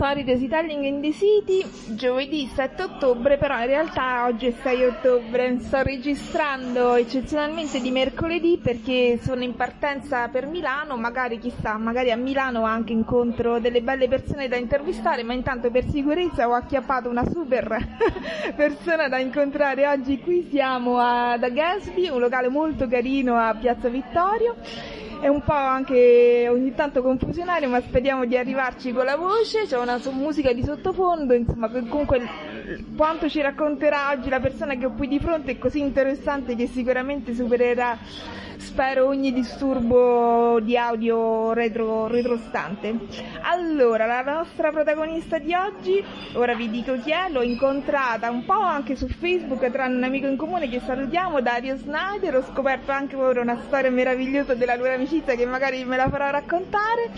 Story Desitelling in the City, giovedì 7 ottobre, però in realtà oggi è 6 ottobre, sto registrando eccezionalmente di mercoledì perché sono in partenza per Milano, magari chissà, magari a Milano anche incontro delle belle persone da intervistare, ma intanto per sicurezza ho acchiappato una super persona da incontrare oggi, qui siamo ad Gatsby, un locale molto carino a Piazza Vittorio è un po' anche ogni tanto confusionario, ma speriamo di arrivarci con la voce. C'è una musica di sottofondo, insomma, comunque quanto ci racconterà oggi la persona che ho qui di fronte è così interessante che sicuramente supererà spero ogni disturbo di audio retro, retrostante. Allora, la nostra protagonista di oggi, ora vi dico chi è, l'ho incontrata un po' anche su Facebook tra un amico in comune che salutiamo, Dario Snyder, ho scoperto anche ora una storia meravigliosa della loro amicizia che magari me la farò raccontare.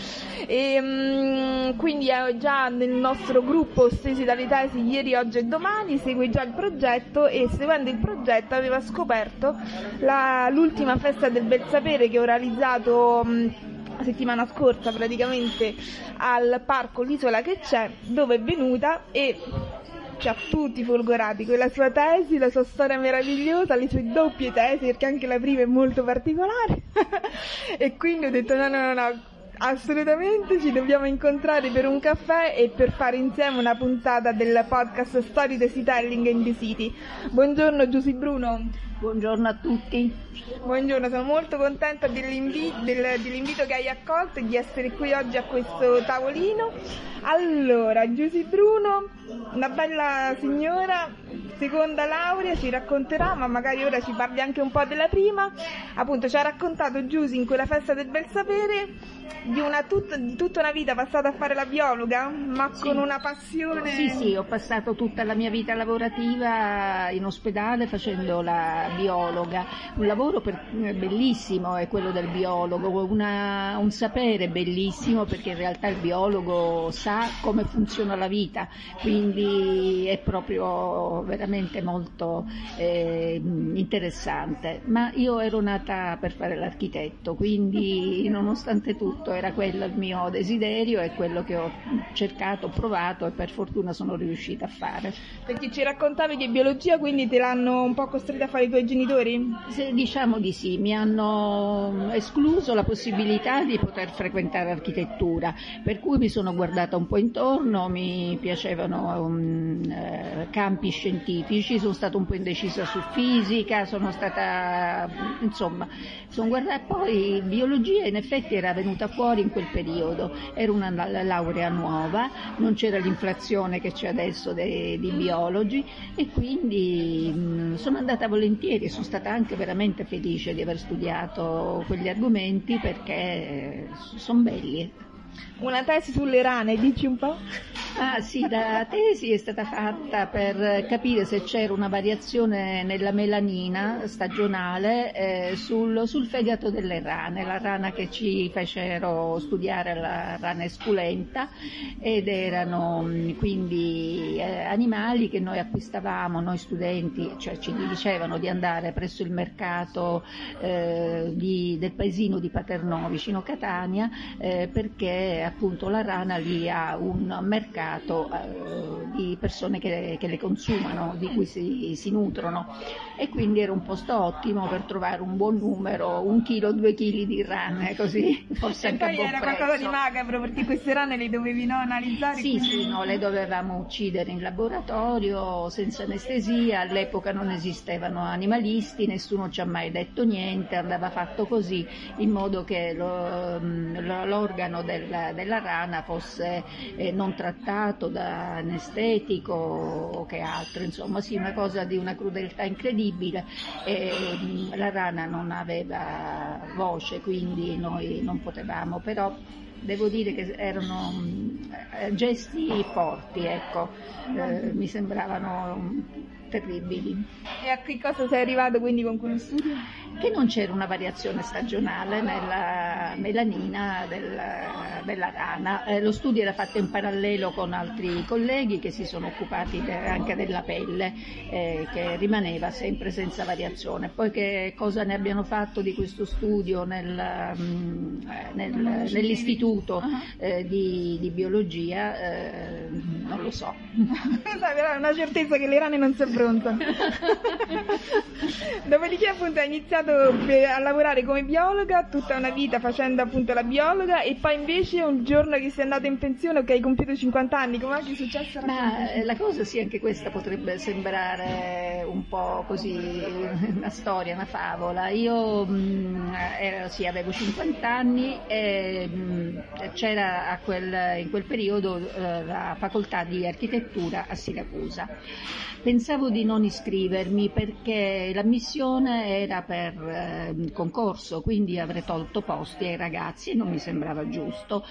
E um, quindi è già nel nostro gruppo Stesi dalle ieri, oggi e domani, segue già il progetto e seguendo il progetto aveva scoperto la, l'ultima festa del bel sapere che ho realizzato la settimana scorsa praticamente al parco L'isola che c'è dove è venuta e ci ha tutti folgorati con la sua tesi, la sua storia meravigliosa, le sue doppie tesi perché anche la prima è molto particolare e quindi ho detto no no no no assolutamente ci dobbiamo incontrare per un caffè e per fare insieme una puntata del podcast Story Desitelling in the City. Buongiorno Giusy Bruno. Buongiorno a tutti. Buongiorno, sono molto contenta dell'invito, del, dell'invito che hai accolto e di essere qui oggi a questo tavolino. Allora, Giusy Bruno, una bella signora, seconda laurea, ci racconterà, ma magari ora ci parli anche un po' della prima. Appunto, ci ha raccontato Giusy in quella festa del bel sapere di, una tut- di tutta una vita passata a fare la biologa, ma sì. con una passione. Sì, sì, ho passato tutta la mia vita lavorativa in ospedale facendo la biologa, un lavoro per, bellissimo è quello del biologo, una, un sapere bellissimo perché in realtà il biologo sa come funziona la vita, quindi è proprio veramente molto eh, interessante. Ma io ero nata per fare l'architetto, quindi nonostante tutto era quello il mio desiderio e quello che ho cercato, provato e per fortuna sono riuscita a fare. Perché ci raccontavi che biologia quindi te l'hanno un po' costretta a fare i tuoi genitori? Se, diciamo di sì, mi hanno escluso la possibilità di poter frequentare architettura, per cui mi sono guardata un po' intorno, mi piacevano um, eh, campi scientifici, sono stata un po' indecisa su fisica, sono stata, insomma, sono guardata, poi biologia in effetti era venuta fuori in quel periodo, era una laurea nuova, non c'era l'inflazione che c'è adesso dei, di biologi e quindi mh, sono andata volentieri, sono stata anche veramente felice di aver studiato quegli argomenti perché sono belli. Una tesi sulle rane, dici un po'? Ah sì, la tesi è stata fatta per capire se c'era una variazione nella melanina stagionale eh, sul, sul, fegato delle rane, la rana che ci fecero studiare la rana esculenta ed erano quindi eh, animali che noi acquistavamo, noi studenti, cioè ci dicevano di andare presso il mercato eh, di, del paesino di Paternò vicino Catania eh, perché appunto la rana lì ha un mercato eh, di persone che, che, le consumano, di cui si, si, nutrono e quindi era un posto ottimo per trovare un buon numero, un chilo, due chili di rane, così forse e anche poi era prezzo. qualcosa di macabro perché queste rane le dovevi no, analizzare? Sì, quindi... sì, no, le dovevamo uccidere in laboratorio senza anestesia, all'epoca non esistevano animalisti, nessuno ci ha mai detto niente, andava fatto così in modo che lo, l'organo del, della rana fosse eh, non trattato da anestetico o che altro, insomma sì, una cosa di una crudeltà incredibile. E, la rana non aveva voce, quindi noi non potevamo, però devo dire che erano gesti forti, ecco, eh, mi sembravano terribili. E a che cosa sei arrivato quindi con quello studio? Che non c'era una variazione stagionale nella melanina del, della rana. Eh, lo studio era fatto in parallelo con altri colleghi che si sono occupati de, anche della pelle, eh, che rimaneva sempre senza variazione. Poi che cosa ne abbiano fatto di questo studio nel, mm, nel, nell'istituto uh-huh. eh, di, di, biologia, eh, non lo so. Una certezza che le rane non si abbronzano. Dopodiché appunto hai iniziato a lavorare come biologa tutta una vita facendo appunto la biologa e poi invece un giorno che sei andata in pensione o che hai compiuto 50 anni, come è successo? Ma eh, la cosa sì, anche questa potrebbe sembrare un po' così una storia, una favola. Io mh, mm, ero, sì, avevo 50 anni e mh, mm, c'era quel, in quel periodo eh, la facoltà di architettura a Siracusa. Pensavo di non iscrivermi perché l'ammissione era per eh, concorso, quindi avrei tolto posti ai ragazzi e non mi sembrava giusto.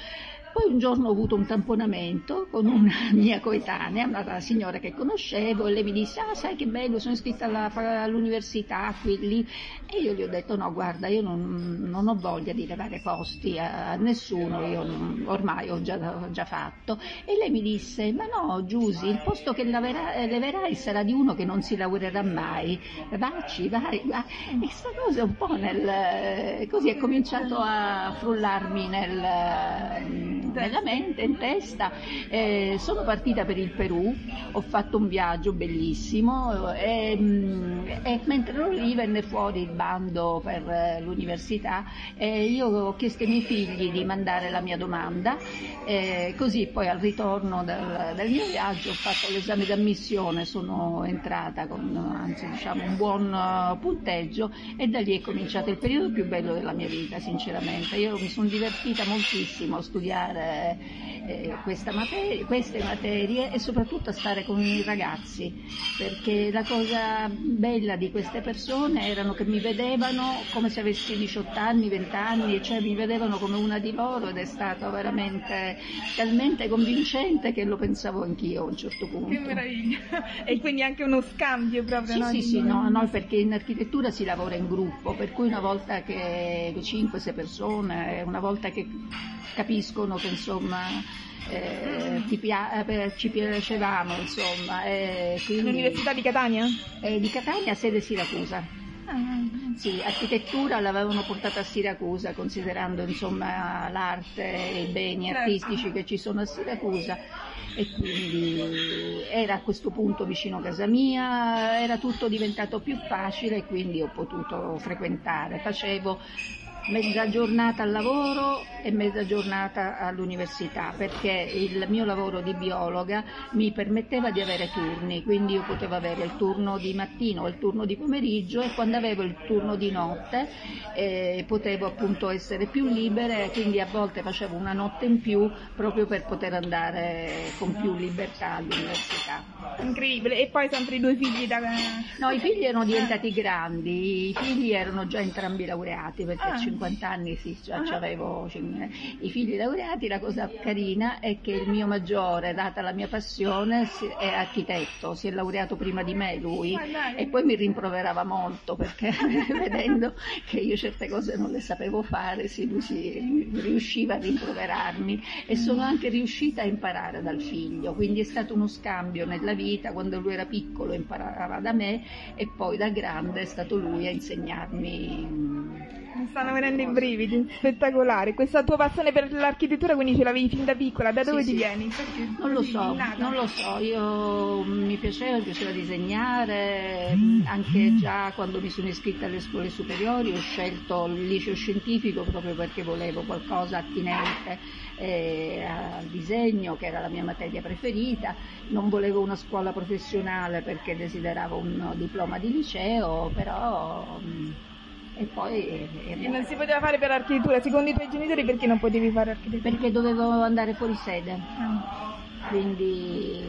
Poi un giorno ho avuto un tamponamento con una mia coetanea, una signora che conoscevo, e lei mi disse, ah sai che bello, sono iscritta alla, all'università qui lì. E io gli ho detto, no guarda, io non, non ho voglia di levare posti a, nessuno, io non, ormai ho già, ho già, fatto. E lei mi disse, ma no Giusy, il posto che leverai, leverai sarà di uno che non si lavorerà mai, vacci, vai, vai. E questa cosa un po' nel... così è cominciato a frullarmi nel nella mente, in testa. Eh, sono partita per il Perù, ho fatto un viaggio bellissimo e, mm, e mentre ero lì venne fuori il bando per eh, l'università e io ho chiesto ai miei figli di mandare la mia domanda, e così poi al ritorno del, del mio viaggio ho fatto l'esame d'ammissione, sono entrata con anzi, diciamo, un buon uh, punteggio e da lì è cominciato il periodo più bello della mia vita, sinceramente. Io mi sono divertita moltissimo a studiare eh, materia, queste materie e soprattutto a stare con i ragazzi, perché la cosa bella di queste persone erano che mi vedevano come se avessi 18 anni, 20 anni, cioè mi vedevano come una di loro ed è stato veramente talmente convincente che lo pensavo anch'io a un certo punto. Che meraviglia! E quindi anche uno scambio proprio? Sì, no? sì, sì, no, no, perché in architettura si lavora in gruppo, per cui una volta che 5-6 persone, una volta che capiscono che insomma eh, eh, ci piacevamo insomma. Eh, quindi... L'Università di Catania? Eh, di Catania, sede Siracusa. Ah. Sì, architettura l'avevano portata a Siracusa, considerando insomma l'arte e i beni certo. artistici che ci sono a Siracusa e quindi era a questo punto vicino a casa mia, era tutto diventato più facile e quindi ho potuto frequentare. Facevo mezza giornata al lavoro e mezza giornata all'università perché il mio lavoro di biologa mi permetteva di avere turni, quindi io potevo avere il turno di mattino il turno di pomeriggio e quando avevo il turno di notte eh, potevo appunto essere più libera e quindi a volte facevo una notte in più proprio per poter andare con più libertà all'università. Incredibile, e poi sempre i due figli da... No, i figli erano diventati grandi, i figli erano già entrambi laureati perché ah 50 anni sì, già uh-huh. avevo i figli laureati, la cosa carina è che il mio maggiore, data la mia passione, è architetto, si è laureato prima di me lui e poi mi rimproverava molto perché vedendo che io certe cose non le sapevo fare, sì, lui si, riusciva a rimproverarmi e sono anche riuscita a imparare dal figlio, quindi è stato uno scambio nella vita, quando lui era piccolo imparava da me e poi da grande è stato lui a insegnarmi mi stanno venendo i brividi, spettacolare. Questa tua passione per l'architettura quindi ce l'avevi fin da piccola, da dove sì, ti sì. vieni? Non lo so, non lo so, io mi piaceva, mi piaceva disegnare, anche già quando mi sono iscritta alle scuole superiori ho scelto il liceo scientifico proprio perché volevo qualcosa attinente eh, al disegno che era la mia materia preferita, non volevo una scuola professionale perché desideravo un diploma di liceo, però e poi... E non si poteva fare per architettura, secondo i tuoi genitori perché non potevi fare architettura? Perché dovevo andare fuori sede, ah. quindi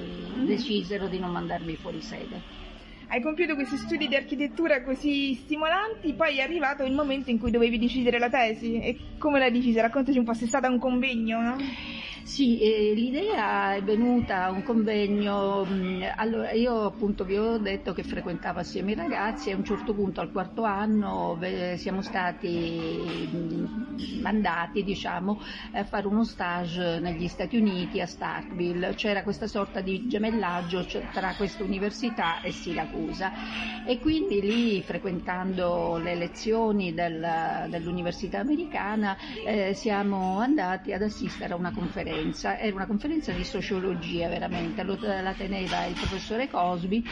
decisero di non mandarmi fuori sede. Hai compiuto questi studi di architettura così stimolanti, poi è arrivato il momento in cui dovevi decidere la tesi. E come l'hai decisa? Raccontaci un po', sei stata a un convegno, no? Sì, eh, l'idea è venuta a un convegno, mm, allora io appunto vi ho detto che frequentavo assieme i ragazzi e a un certo punto al quarto anno siamo stati mh, mm, mandati diciamo, a fare uno stage negli Stati Uniti a Starkville, c'era questa sorta di gemellaggio tra questa università e Siracusa. E quindi lì frequentando le lezioni del, dell'università americana eh, siamo andati ad assistere a una conferenza, era una conferenza di sociologia veramente, la teneva il professore Cosby,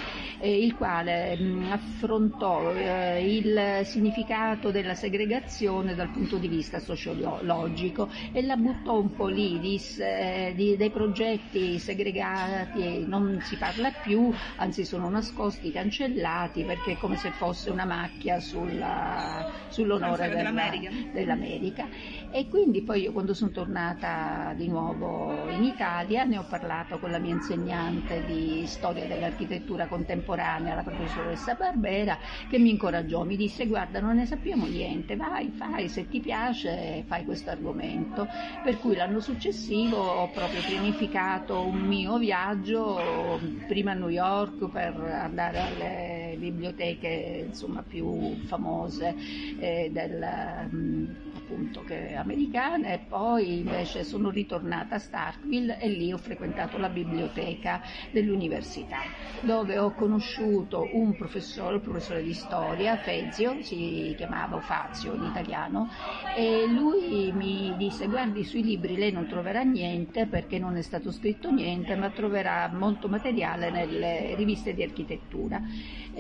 eh, il quale mh, affrontò eh, il significato della segregazione dal punto di vista sociologico e la buttò un po' lì, disse, di, dei progetti segregati non si parla più, anzi sono nascosti, cancellati perché è come se fosse una macchia sulla, sull'onore dell'America. dell'America. E quindi poi io quando sono tornata di nuovo in Italia ne ho parlato con la mia insegnante di storia dell'architettura contemporanea, la professoressa Barbera, che mi incoraggiò, mi disse guarda non ne sappiamo niente, vai, fai, se ti piace fai questo argomento. Per cui l'anno successivo ho proprio pianificato un mio viaggio, prima a New York per andare alle biblioteche insomma, più famose eh, del, appunto, che, americane e poi invece sono ritornata a Starkville e lì ho frequentato la biblioteca dell'università dove ho conosciuto un professore, il professore di storia, Fezio, si chiamava Fazio in italiano, e lui mi disse guardi sui libri lei non troverà niente perché non è stato scritto niente, ma troverà molto materiale nelle riviste di architettura.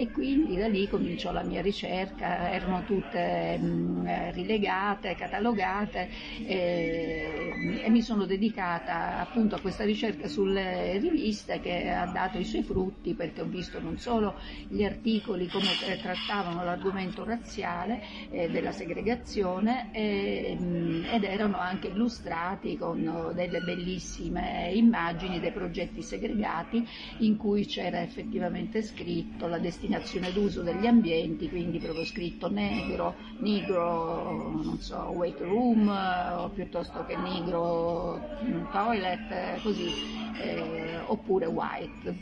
E quindi da lì cominciò la mia ricerca, erano tutte mh, rilegate, catalogate e, e mi sono dedicata appunto a questa ricerca sulle riviste che ha dato i suoi frutti perché ho visto non solo gli articoli come eh, trattavano l'argomento razziale eh, della segregazione eh, ed erano anche illustrati con delle bellissime immagini dei progetti segregati in cui c'era effettivamente scritto la destinazione d'uso degli ambienti, quindi proprio scritto negro, negro, non so, weight room piuttosto che negro toilet, così, eh, oppure white.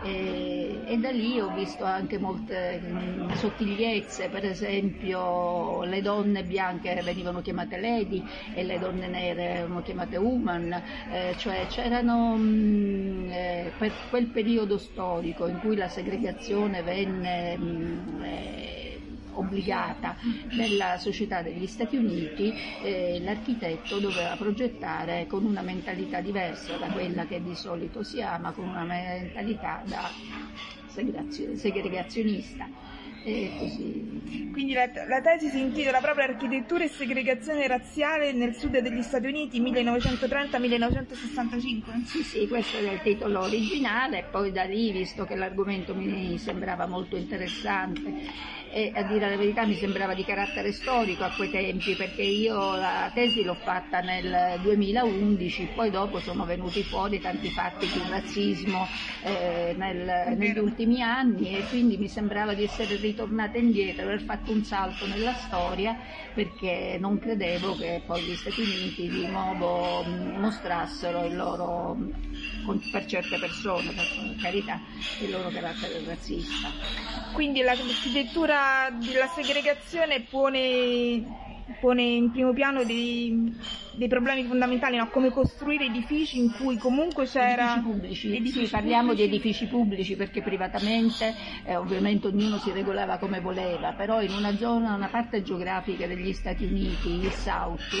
E, e, da lì ho visto anche molte mh, mm, sottigliezze, per esempio le donne bianche venivano chiamate lady e le donne nere erano chiamate woman, eh, cioè c'erano mh, mm, eh, per quel periodo storico in cui la segregazione venne mh, mm, eh, obbligata nella società degli Stati Uniti, eh, l'architetto doveva progettare con una mentalità diversa da quella che di solito si ha, ma con una mentalità da segregazionista. Quindi la, la, tesi si intitola proprio Architettura e segregazione razziale nel sud degli Stati Uniti 1930-1965. Sì, sì, questo è il titolo originale, poi da lì, visto che l'argomento mi sembrava molto interessante e a dire la verità mi sembrava di carattere storico a quei tempi perché io la tesi l'ho fatta nel 2011, poi dopo sono venuti fuori tanti fatti sul razzismo eh, nel, negli ultimi anni e quindi mi sembrava di essere ritornata indietro, aver fatto un salto nella storia perché non credevo che poi gli Stati Uniti di nuovo mostrassero il loro, per certe persone, per carità, il loro carattere razzista. Quindi l'architettura della segregazione pone, pone in primo piano dei dei problemi fondamentali, no? come costruire edifici in cui comunque c'era... Edifici pubblici, edifici sì, parliamo di edifici pubblici perché privatamente eh, ovviamente ognuno si regolava come voleva, però in una zona, una parte geografica degli Stati Uniti, il South,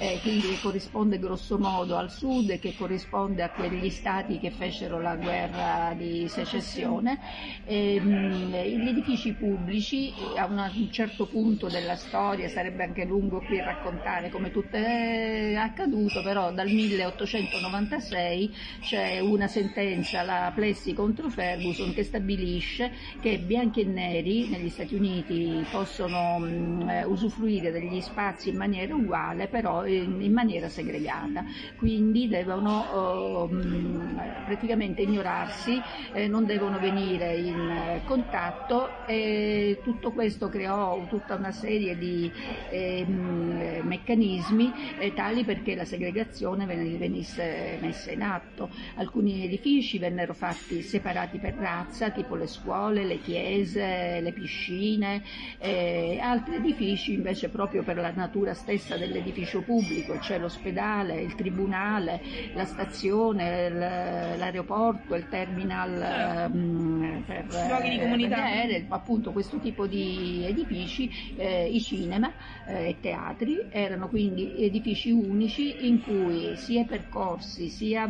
eh, quindi che corrisponde grosso modo al sud e che corrisponde a quegli stati che fecero la guerra di secessione, ehm, gli edifici pubblici a un certo punto della storia, sarebbe anche lungo qui raccontare come tutte accaduto però dal 1896 c'è una sentenza, la Plessi contro Ferguson, che stabilisce che bianchi e neri negli Stati Uniti possono mh, eh, usufruire degli spazi in maniera uguale, però in, in maniera segregata, quindi devono mh, praticamente ignorarsi, eh, non devono venire in contatto e tutto questo creò tutta una serie di eh, eh, meccanismi eh, tali perché la segregazione venisse messa in atto. Alcuni edifici vennero fatti separati per razza, tipo le scuole, le chiese, le piscine, eh, altri edifici invece proprio per la natura stessa dell'edificio pubblico, cioè l'ospedale, il tribunale, la stazione, l'aeroporto, il terminal um, per luoghi di comunità. Per appunto questo tipo di edifici, eh, i cinema eh, e teatri erano quindi edifici unici in cui sia i percorsi, sia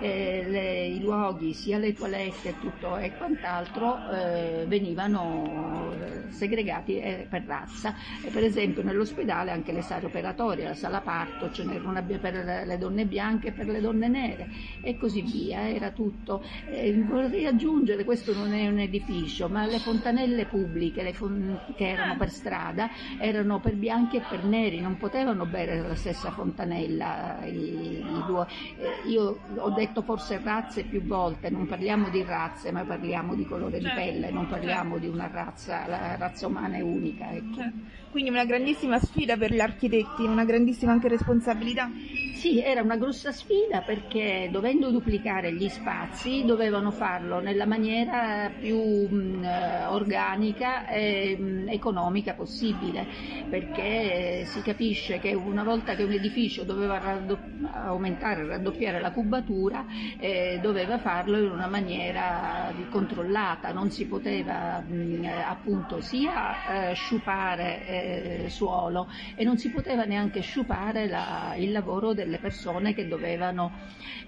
eh, le, i luoghi, sia le toilette e tutto e quant'altro eh, venivano eh, segregati eh, per razza. E per esempio nell'ospedale anche le sale operatorie, la sala parto, ce n'era una per le donne bianche e per le donne nere e così via, era tutto. Eh, vorrei aggiungere, questo non è un edificio, ma le fontanelle pubbliche fon- che erano per strada erano per bianchi e per neri, non potevano bere la stessa fontanella. I, i due. Eh, io ho detto forse razze più volte, non parliamo di razze, ma parliamo di colore di certo, pelle, non parliamo certo. di una razza, la razza umana è unica. Ecco. Certo. Quindi una grandissima sfida per gli architetti, una grandissima anche responsabilità. Sì, era una grossa sfida perché dovendo duplicare gli spazi dovevano farlo nella maniera più mh, eh, organica e mh, economica possibile, perché eh, si capisce che una volta che un edificio doveva raddopp- aumentare, raddoppiare la cubatura, eh, doveva farlo in una maniera controllata, non si poteva mh, appunto sia eh, sciupare eh, suolo e non si poteva neanche sciupare la, il lavoro delle persone che dovevano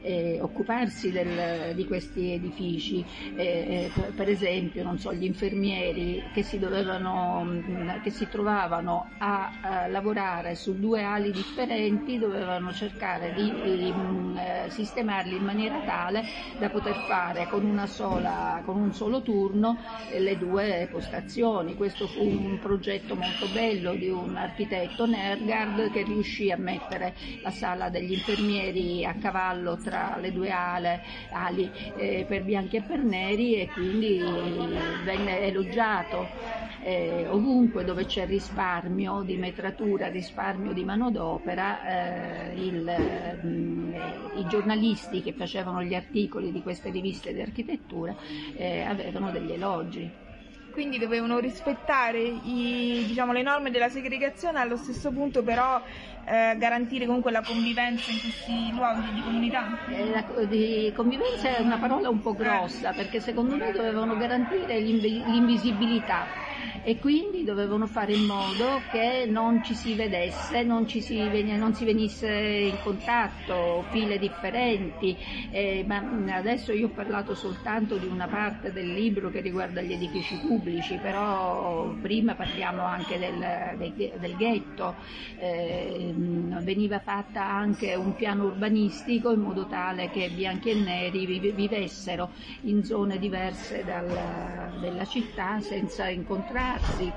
eh, occuparsi del, di questi edifici. Per esempio, so, gli infermieri che si, dovevano, che si trovavano a, lavorare su due ali differenti dovevano cercare di, di eh, sistemarli in maniera tale da poter fare con, sola, con un solo turno le due postazioni. Questo fu un progetto molto bello di un architetto Nergard che riuscì a mettere la sala degli infermieri a cavallo tra le due ale, ali eh, per bianchi e per neri e quindi venne elogiato eh, ovunque dove c'è risparmio di metratura, risparmio di manodopera, eh, il, mh, mm, i giornalisti che facevano gli articoli di queste riviste di architettura eh, avevano degli elogi quindi dovevano rispettare i, diciamo, le norme della segregazione, allo stesso punto però eh, garantire comunque la convivenza in questi luoghi di comunità? Eh, la, di convivenza è una parola un po' grossa perché secondo me dovevano garantire l'invisibilità e quindi dovevano fare in modo che non ci si vedesse, non, ci si, non si venisse in contatto, file differenti, eh, ma adesso io ho parlato soltanto di una parte del libro che riguarda gli edifici pubblici, però prima parliamo anche del, del, del ghetto, eh, veniva fatta anche un piano urbanistico in modo tale che bianchi e neri vivessero in zone diverse dalla, della città senza incontrare ragazzi.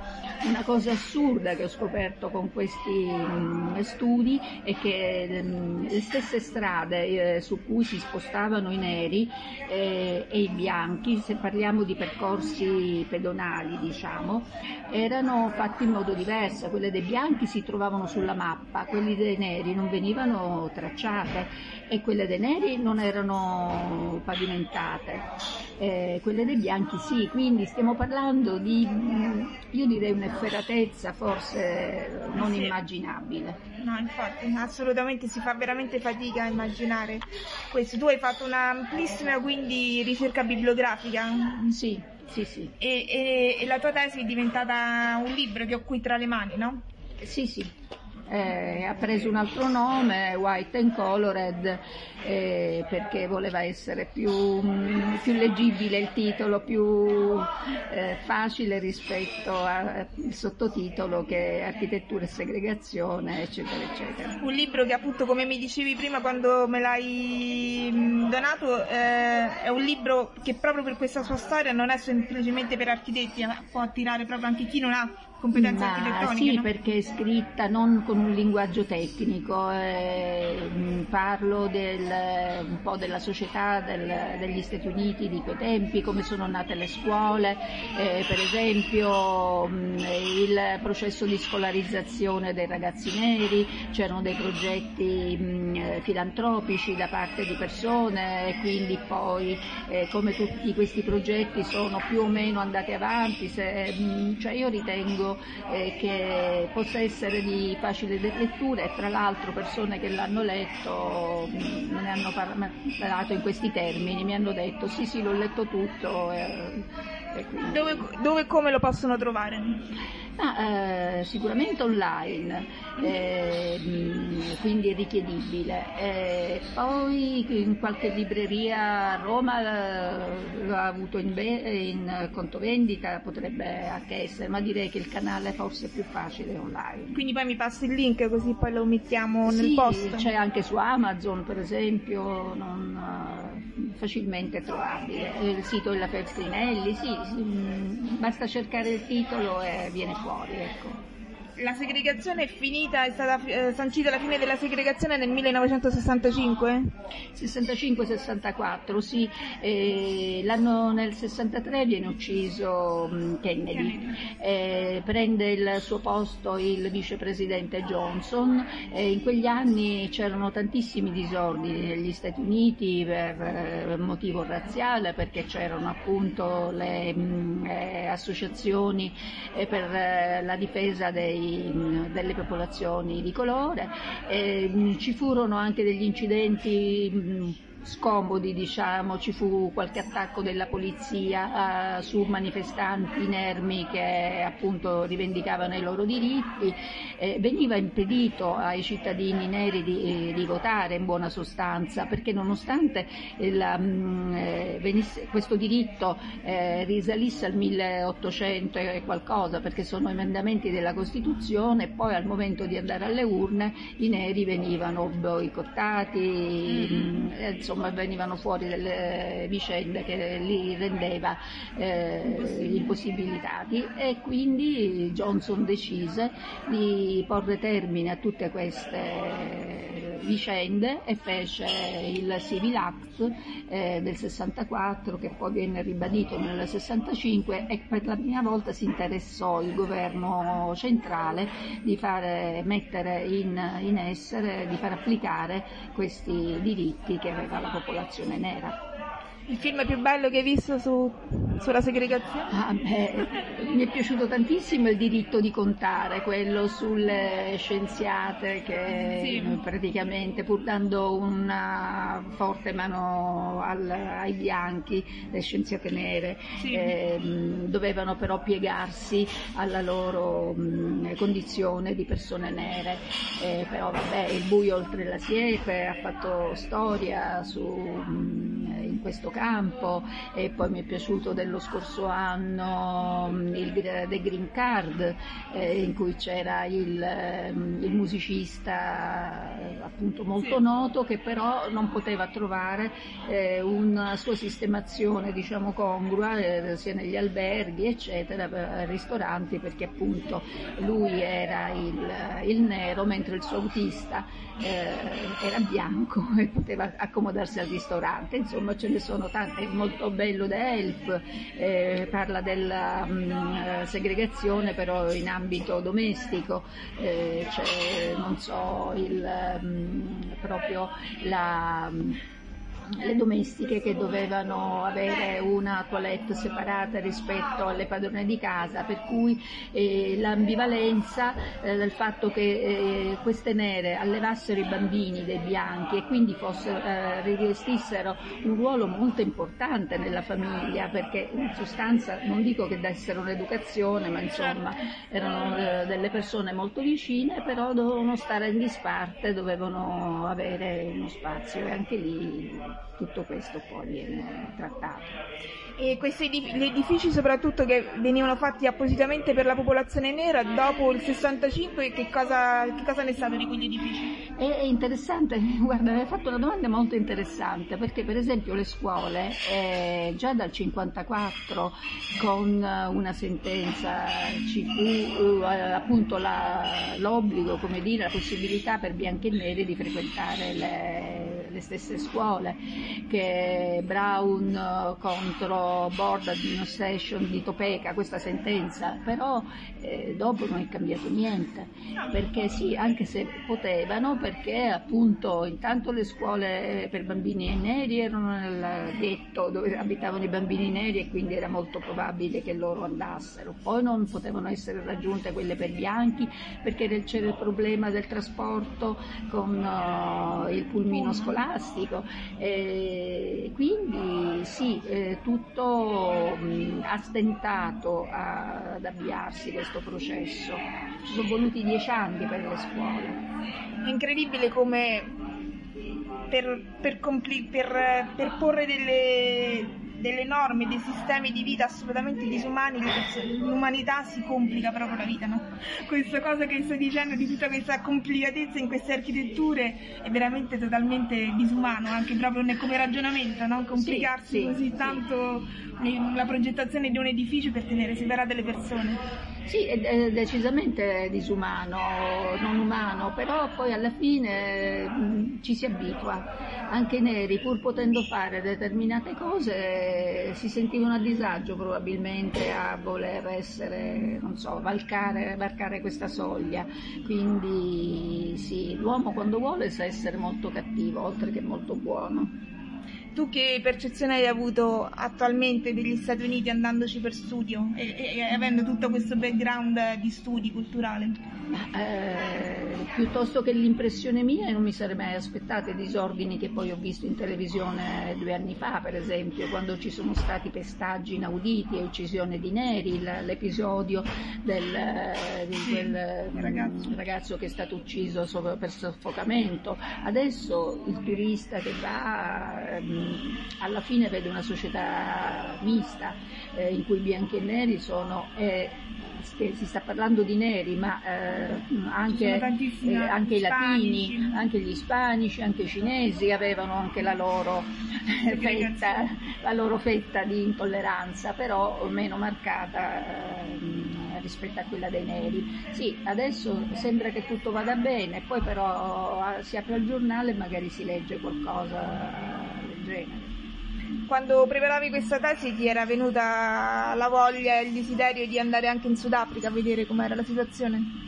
Una cosa assurda che ho scoperto con questi mh, mm, studi è che mh, mm, le stesse strade eh, su cui si spostavano i neri eh, e i bianchi, se parliamo di percorsi pedonali diciamo, erano fatti in modo diverso. Quelle dei bianchi si trovavano sulla mappa, quelli dei neri non venivano tracciate e quelle dei neri non erano pavimentate, eh, quelle dei bianchi sì, quindi stiamo parlando di, io direi un'efferatezza forse non sì. immaginabile. No, infatti, assolutamente si fa veramente fatica a immaginare questo. Tu hai fatto un'amplissima quindi ricerca bibliografica? Sì, sì, sì. E, e, e la tua tesi è diventata un libro che ho qui tra le mani, no? Sì, sì eh, ha preso un altro nome, White and Colored, eh, perché voleva essere più, mm, più, leggibile il titolo, più eh, facile rispetto al sottotitolo che è Architettura e segregazione, eccetera, eccetera. Un libro che appunto, come mi dicevi prima quando me l'hai mm, donato, eh, è un libro che proprio per questa sua storia non è semplicemente per architetti, può attirare proprio anche chi non ha competenze Ma architettoniche. Sì, no? perché è scritta non con un linguaggio tecnico, eh, parlo del, un po' della società del, degli Stati Uniti di quei tempi, come sono nate le scuole, eh, per esempio mh, il processo di scolarizzazione dei ragazzi neri, c'erano dei progetti mh, filantropici da parte di persone e quindi poi eh, come tutti questi progetti sono più o meno andati avanti, se, mh, cioè io ritengo eh, che possa essere di facile lettura e tra l'altro persone che l'hanno letto ne hanno parlato in questi termini, mi hanno detto sì sì l'ho letto tutto. Eh, dove, dove come lo possono trovare? Ah, eh, sicuramente online, eh, quindi è richiedibile. Eh, poi in qualche libreria a Roma eh, l'ha avuto in, in conto vendita, potrebbe anche essere, ma direi che il canale forse è più facile online. Quindi poi mi passi il link così poi lo mettiamo nel sì, post? c'è anche su Amazon per esempio, non, facilmente trovabile. Il sito della Feltrinelli, sì, sì, basta cercare il titolo e viene fuori, ecco la segregazione è finita, è stata eh, sancita la fine della segregazione nel 1965? 65-64, sì. Eh, l'anno nel 63 viene ucciso mm, Kennedy. Eh, prende il suo posto il vicepresidente Johnson. in quegli anni c'erano tantissimi disordini negli Stati Uniti per eh, motivo razziale, perché c'erano appunto le mh, mm, eh, associazioni eh, per la difesa dei delle popolazioni di colore. Eh, ci furono anche degli incidenti scomodi, diciamo, ci fu qualche attacco della polizia uh, su manifestanti inermi che appunto rivendicavano i loro diritti, eh, veniva impedito ai cittadini neri di, di, votare in buona sostanza perché nonostante la, mh, mm, eh, venisse, questo diritto eh, risalisse al 1800 e qualcosa perché sono emendamenti della Costituzione, poi al momento di andare alle urne i neri venivano boicottati, mm-hmm. insomma, insomma venivano fuori delle vicende che li rendeva eh, impossibilitati. E quindi Johnson decise di porre termine a tutte queste vicende e fece il Civil Act eh, del 64 che poi venne ribadito nel 65 e per la prima volta si interessò il governo centrale di fare, mettere in, in essere, di far applicare questi diritti che aveva la popolazione nera. Il film più bello che hai visto su, sulla segregazione? Ah, beh, mi è piaciuto tantissimo il diritto di contare, quello sulle scienziate che sì. praticamente pur dando una forte mano al, ai bianchi, le scienziate nere, sì. eh, dovevano però piegarsi alla loro mh, condizione di persone nere. Eh, però vabbè, il buio oltre la siepe ha fatto storia su... Mh, in questo campo e poi mi è piaciuto dello scorso anno mm, il The Green Card eh, in cui c'era il, mm, il musicista appunto molto sì. noto che però non poteva trovare eh, una sua sistemazione diciamo congrua eh, sia negli alberghi eccetera, per ristoranti perché appunto lui era il, il nero mentre il suo autista eh, era bianco e poteva accomodarsi al ristorante. Insomma ce ne sono tante, è molto bello The Help, eh, parla della mh, mm, segregazione però in ambito domestico, eh, c'è non so, il, mh, mm, proprio la... Mh, le domestiche che dovevano avere una toilette separata rispetto alle padrone di casa, per cui eh, l'ambivalenza eh, del fatto che eh, queste nere allevassero i bambini dei bianchi e quindi fossero, eh, rivestissero un ruolo molto importante nella famiglia, perché in sostanza non dico che dessero l'educazione, ma insomma erano eh, delle persone molto vicine, però dovevano stare in disparte, dovevano avere uno spazio e anche lì tutto questo poi viene trattato. E questi edifici, gli edifici soprattutto che venivano fatti appositamente per la popolazione nera dopo il 65 che cosa, che cosa ne è stato di quegli edifici? È, è interessante, guarda, hai fatto una domanda molto interessante perché per esempio le scuole eh, già dal 54 con una sentenza ci fu eh, appunto la, l'obbligo, come dire, la possibilità per bianchi e neri di frequentare le, le stesse scuole che Brown contro Board Administration di Topeka, questa sentenza, però eh, dopo non è cambiato niente, perché sì, anche se potevano, perché appunto intanto le scuole per bambini neri erano nel ghetto dove abitavano i bambini neri e quindi era molto probabile che loro andassero, poi non potevano essere raggiunte quelle per bianchi perché c'era il problema del trasporto con uh, il pulmino scolastico, e quindi sì, eh, tutto mh, ha stentato a, ad avviarsi questo processo. Ci sono voluti dieci anni per le scuole. È incredibile come per, per, compli- per, per porre delle, delle norme, dei sistemi di vita assolutamente disumani, l'umanità si complica proprio la vita, no? Questa cosa che stai dicendo di tutta questa complicatezza in queste architetture è veramente totalmente disumano, anche proprio come ragionamento, no? Complicarsi sì, sì, così sì. tanto la progettazione di un edificio per tenere separate le persone. Sì, è decisamente disumano, non umano, però poi alla fine mh, ci si abitua. Anche i neri, pur potendo fare determinate cose, si sentivano a disagio probabilmente a voler essere, non so, valcare, varcare questa soglia. Quindi sì, l'uomo quando vuole sa essere molto cattivo, oltre che molto buono. Tu che percezione hai avuto attualmente degli Stati Uniti andandoci per studio e, e avendo tutto questo background di studi culturale? Eh, piuttosto che l'impressione mia, non mi sarei mai aspettata i disordini che poi ho visto in televisione due anni fa, per esempio, quando ci sono stati pestaggi inauditi e uccisione di neri, l'episodio del, di quel ragazzo. ragazzo. che è stato ucciso per soffocamento. Adesso il turista che va alla fine vede una società mista eh, in cui bianchi e neri sono eh, si sta parlando di neri, ma eh, anche, eh, anche i latini, anche gli ispanici, anche i cinesi avevano anche la loro, fetta, la loro fetta di intolleranza, però meno marcata eh, rispetto a quella dei neri. Sì, adesso sembra che tutto vada bene, poi però ah, si apre il giornale e magari si legge qualcosa del genere. Quando preparavi questa tesi ti era venuta la voglia e il desiderio di andare anche in Sudafrica a vedere com'era la situazione?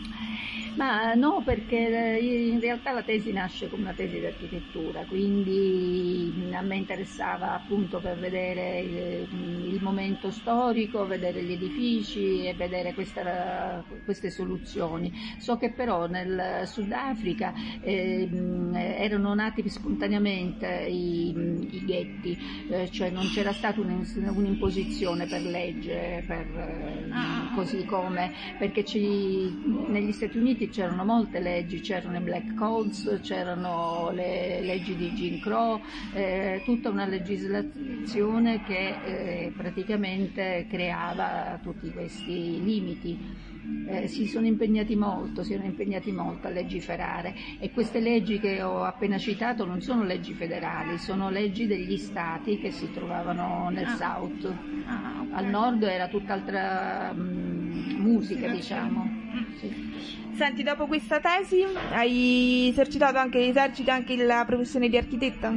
Ma no, perché in realtà la tesi nasce come una tesi di architettura, quindi a me interessava appunto per vedere il, il momento storico, vedere gli edifici e vedere questa, queste soluzioni. So che però nel Sudafrica eh, erano nati spontaneamente i, i ghetti, eh, cioè non c'era stata un'imposizione per legge, per, ah. così come, perché ci, negli Stati Uniti c'erano molte leggi, c'erano i Black Codes, c'erano le leggi di Jim Crow, eh, tutta una legislazione che eh, praticamente creava tutti questi limiti. Eh, si sono impegnati molto, si erano impegnati molto a legiferare e queste leggi che ho appena citato non sono leggi federali, sono leggi degli stati che si trovavano nel ah. South. Ah, okay. Al nord era tutt'altra mh, mm, musica, diciamo. Mm. Sì. Senti, dopo questa tesi hai esercitato anche, eserciti anche la professione di architetta?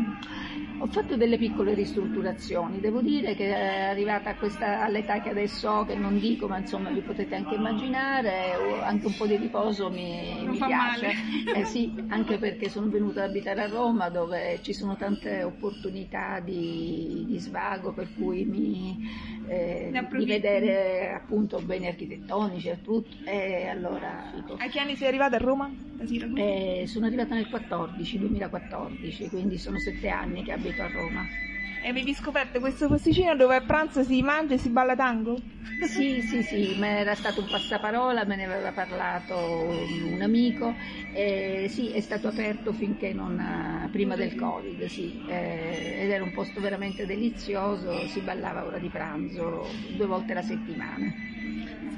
Ho fatto delle piccole ristrutturazioni, devo dire che arrivata questa, all'età che adesso ho, che non dico, ma insomma vi potete anche immaginare, anche un po' di riposo mi, mi piace. Eh sì, anche perché sono venuta ad abitare a Roma dove ci sono tante opportunità di, di svago, per cui mi, eh, di vedere appunto beni architettonici e tutto. E allora, a che anni sei arrivata a Roma? Eh, sono arrivata nel 14, 2014, quindi sono sette anni che abito a Roma. E avevi scoperto questo posticino dove a pranzo si mangia e si balla tango? Sì, sì, sì, ma era stato un passaparola, me ne aveva parlato un amico, eh, sì, è stato aperto finché non, prima del Covid, sì, eh, ed era un posto veramente delizioso, si ballava ora di pranzo due volte la settimana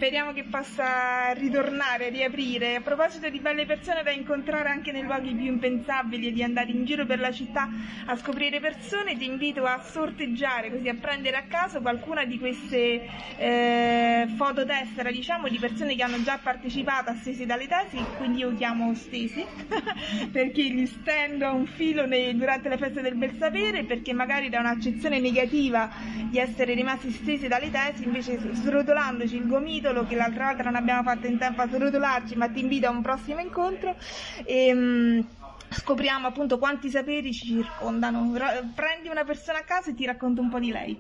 speriamo che possa ritornare, riaprire. A proposito di belle persone da incontrare anche nei luoghi più impensabili e di andare in giro per la città a scoprire persone, ti invito a sorteggiare, così a prendere a caso qualcuna di queste eh, fototessera, diciamo, di persone che hanno già partecipato a Stesi dalle tesi, quindi io chiamo Stesi, perché li stendo a un filo nei, durante le feste del bel sapere, perché magari da un'accezione negativa di essere rimasti stesi dalle tesi, invece srotolandoci il gomito titolo che l'altra volta non abbiamo fatto in tempo a srotolarci, ma ti invito a un prossimo incontro. E, ehm, scopriamo appunto quanti saperi ci circondano. Prendi una persona a casa e ti racconto un po' di lei.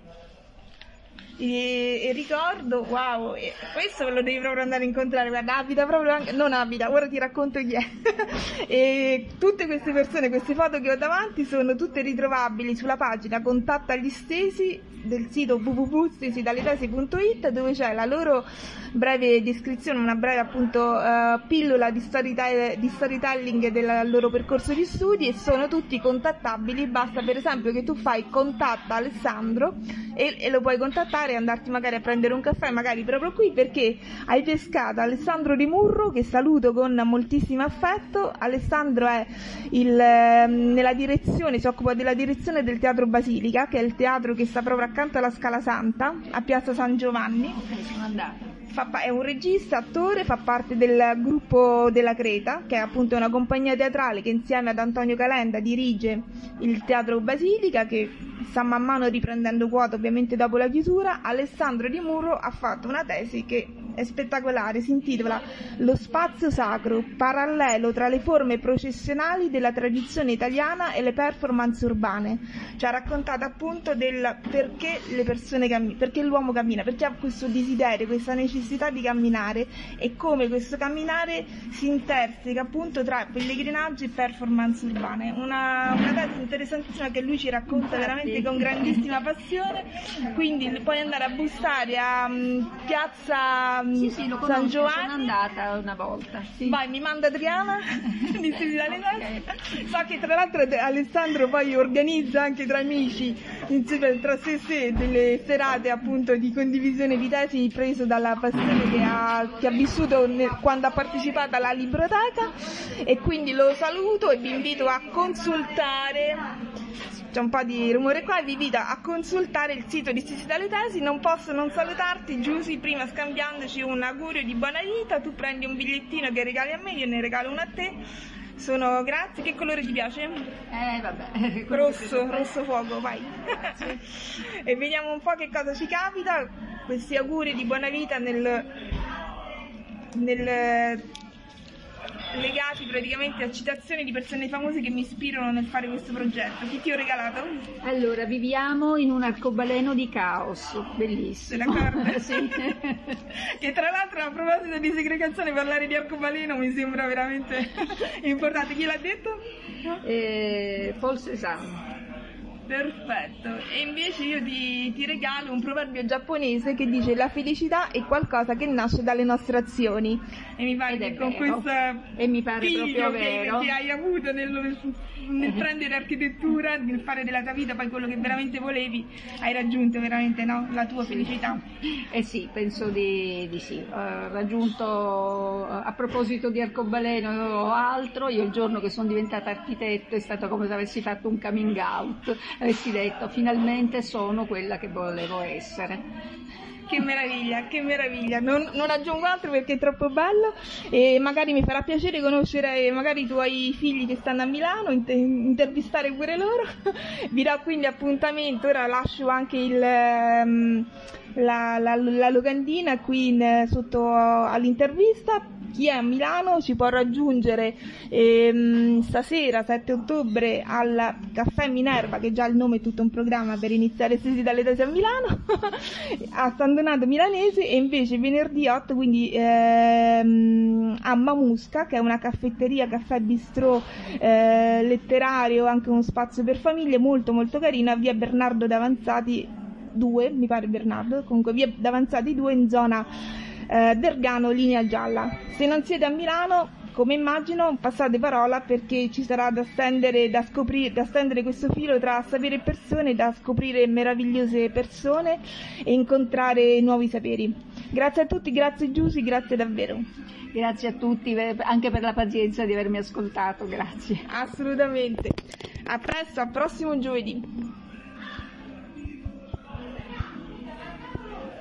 E, e, ricordo, wow, e questo lo devi proprio andare a incontrare, guarda, abita proprio anche, non abita, ora ti racconto chi è. e tutte queste persone, queste foto che ho davanti sono tutte ritrovabili sulla pagina Contatta gli stesi del sito www.stesidalitesi.it dove c'è la loro breve descrizione, una breve appunto uh, pillola di, storytell- di storytelling del loro percorso di studi e sono tutti contattabili, basta per esempio che tu fai contatta Alessandro e, e lo puoi contattare e andarti magari a prendere un caffè, magari proprio qui perché hai pescato Alessandro Di Murro che saluto con moltissimo affetto, Alessandro è il, eh, nella direzione, si occupa della direzione del Teatro Basilica che è il teatro che sta proprio accanto alla Scala Santa a Piazza San Giovanni. Ok, sono andata fa, è un regista, attore, fa parte del gruppo della Creta, che è appunto una compagnia teatrale che insieme ad Antonio Calenda dirige il Teatro Basilica, che sta man mano riprendendo quota ovviamente dopo la chiusura. Alessandro Di Muro ha fatto una tesi che è spettacolare, si intitola Lo spazio sacro, parallelo tra le forme processionali della tradizione italiana e le performance urbane. Ci ha raccontato appunto del perché persone perché l'uomo cammina, perché ha questo desiderio, questa necessità di camminare e come questo camminare si interseca appunto tra pellegrinaggio e performance urbane. Una, una tesi interessantissima che lui ci racconta veramente con grandissima passione, quindi puoi andare a bussare a um, piazza sì, sì, lo San Giovanni. sono andata una volta. Sì. Vai, mi manda Adriana di okay. So che tra l'altro Alessandro poi organizza anche tra amici, insieme tra sé e sé, delle serate appunto di condivisione di tesi preso dalla passione che ha, che ha vissuto nel, quando ha partecipato alla libroteca. E quindi lo saluto e vi invito a consultare. C'è un po' di rumore qua, vi invito a consultare il sito di Stessi dalle Tesi, non posso non salutarti Giusy, prima scambiandoci un augurio di buona vita, tu prendi un bigliettino che regali a me, io ne regalo uno a te, sono grazie, che colore ti piace? Eh vabbè, rosso, rosso fuoco, vai. e vediamo un po' che cosa ci capita, questi auguri di buona vita nel, nel legati praticamente a citazioni di persone famose che mi ispirano nel fare questo progetto. Chi ti ho regalato? Allora, viviamo in un arcobaleno di caos, bellissimo. D'accordo? sì. che tra l'altro a proposito di segregazione parlare di arcobaleno mi sembra veramente importante. Chi l'ha detto? Eh, Paul Cézanne. Perfetto. E invece io ti, ti, regalo un proverbio giapponese che dice la felicità è qualcosa che nasce dalle nostre azioni. E mi pare che con questo e mi pare proprio che, vero. che hai avuto nel, nel prendere architettura, nel fare della tua vita poi quello che veramente volevi, hai raggiunto veramente no? la tua felicità. Eh sì, penso di, di sì. Ho raggiunto, a proposito di arcobaleno o altro, io il giorno che sono diventata architetto è stato come se avessi fatto un coming out avessi detto finalmente sono quella che volevo essere. Che meraviglia, che meraviglia. Non, non, aggiungo altro perché è troppo bello e magari mi farà piacere conoscere magari i tuoi figli che stanno a Milano, inter- intervistare pure loro. Vi do quindi appuntamento, ora lascio anche il, um, la, la, la, locandina qui in, sotto all'intervista chi è a Milano ci può raggiungere ehm, stasera 7 ottobre al Caffè Minerva, che già il nome è tutto un programma per iniziare stesi dalle tesi a Milano, a San Donato Milanese e invece venerdì 8 quindi ehm, a Mamusca, che è una caffetteria, caffè bistrò eh, letterario, anche uno spazio per famiglie molto molto carino, a via Bernardo Davanzati 2, mi pare Bernardo, comunque via Davanzati 2 in zona eh, Dergano, linea gialla. Se non siete a Milano, come immagino, passate parola perché ci sarà da stendere, da scoprire, da stendere questo filo tra sapere e persone, da scoprire meravigliose persone e incontrare nuovi saperi. Grazie a tutti, grazie Giusy, grazie davvero. Grazie a tutti anche per la pazienza di avermi ascoltato, grazie. Assolutamente. A presto, al prossimo giovedì.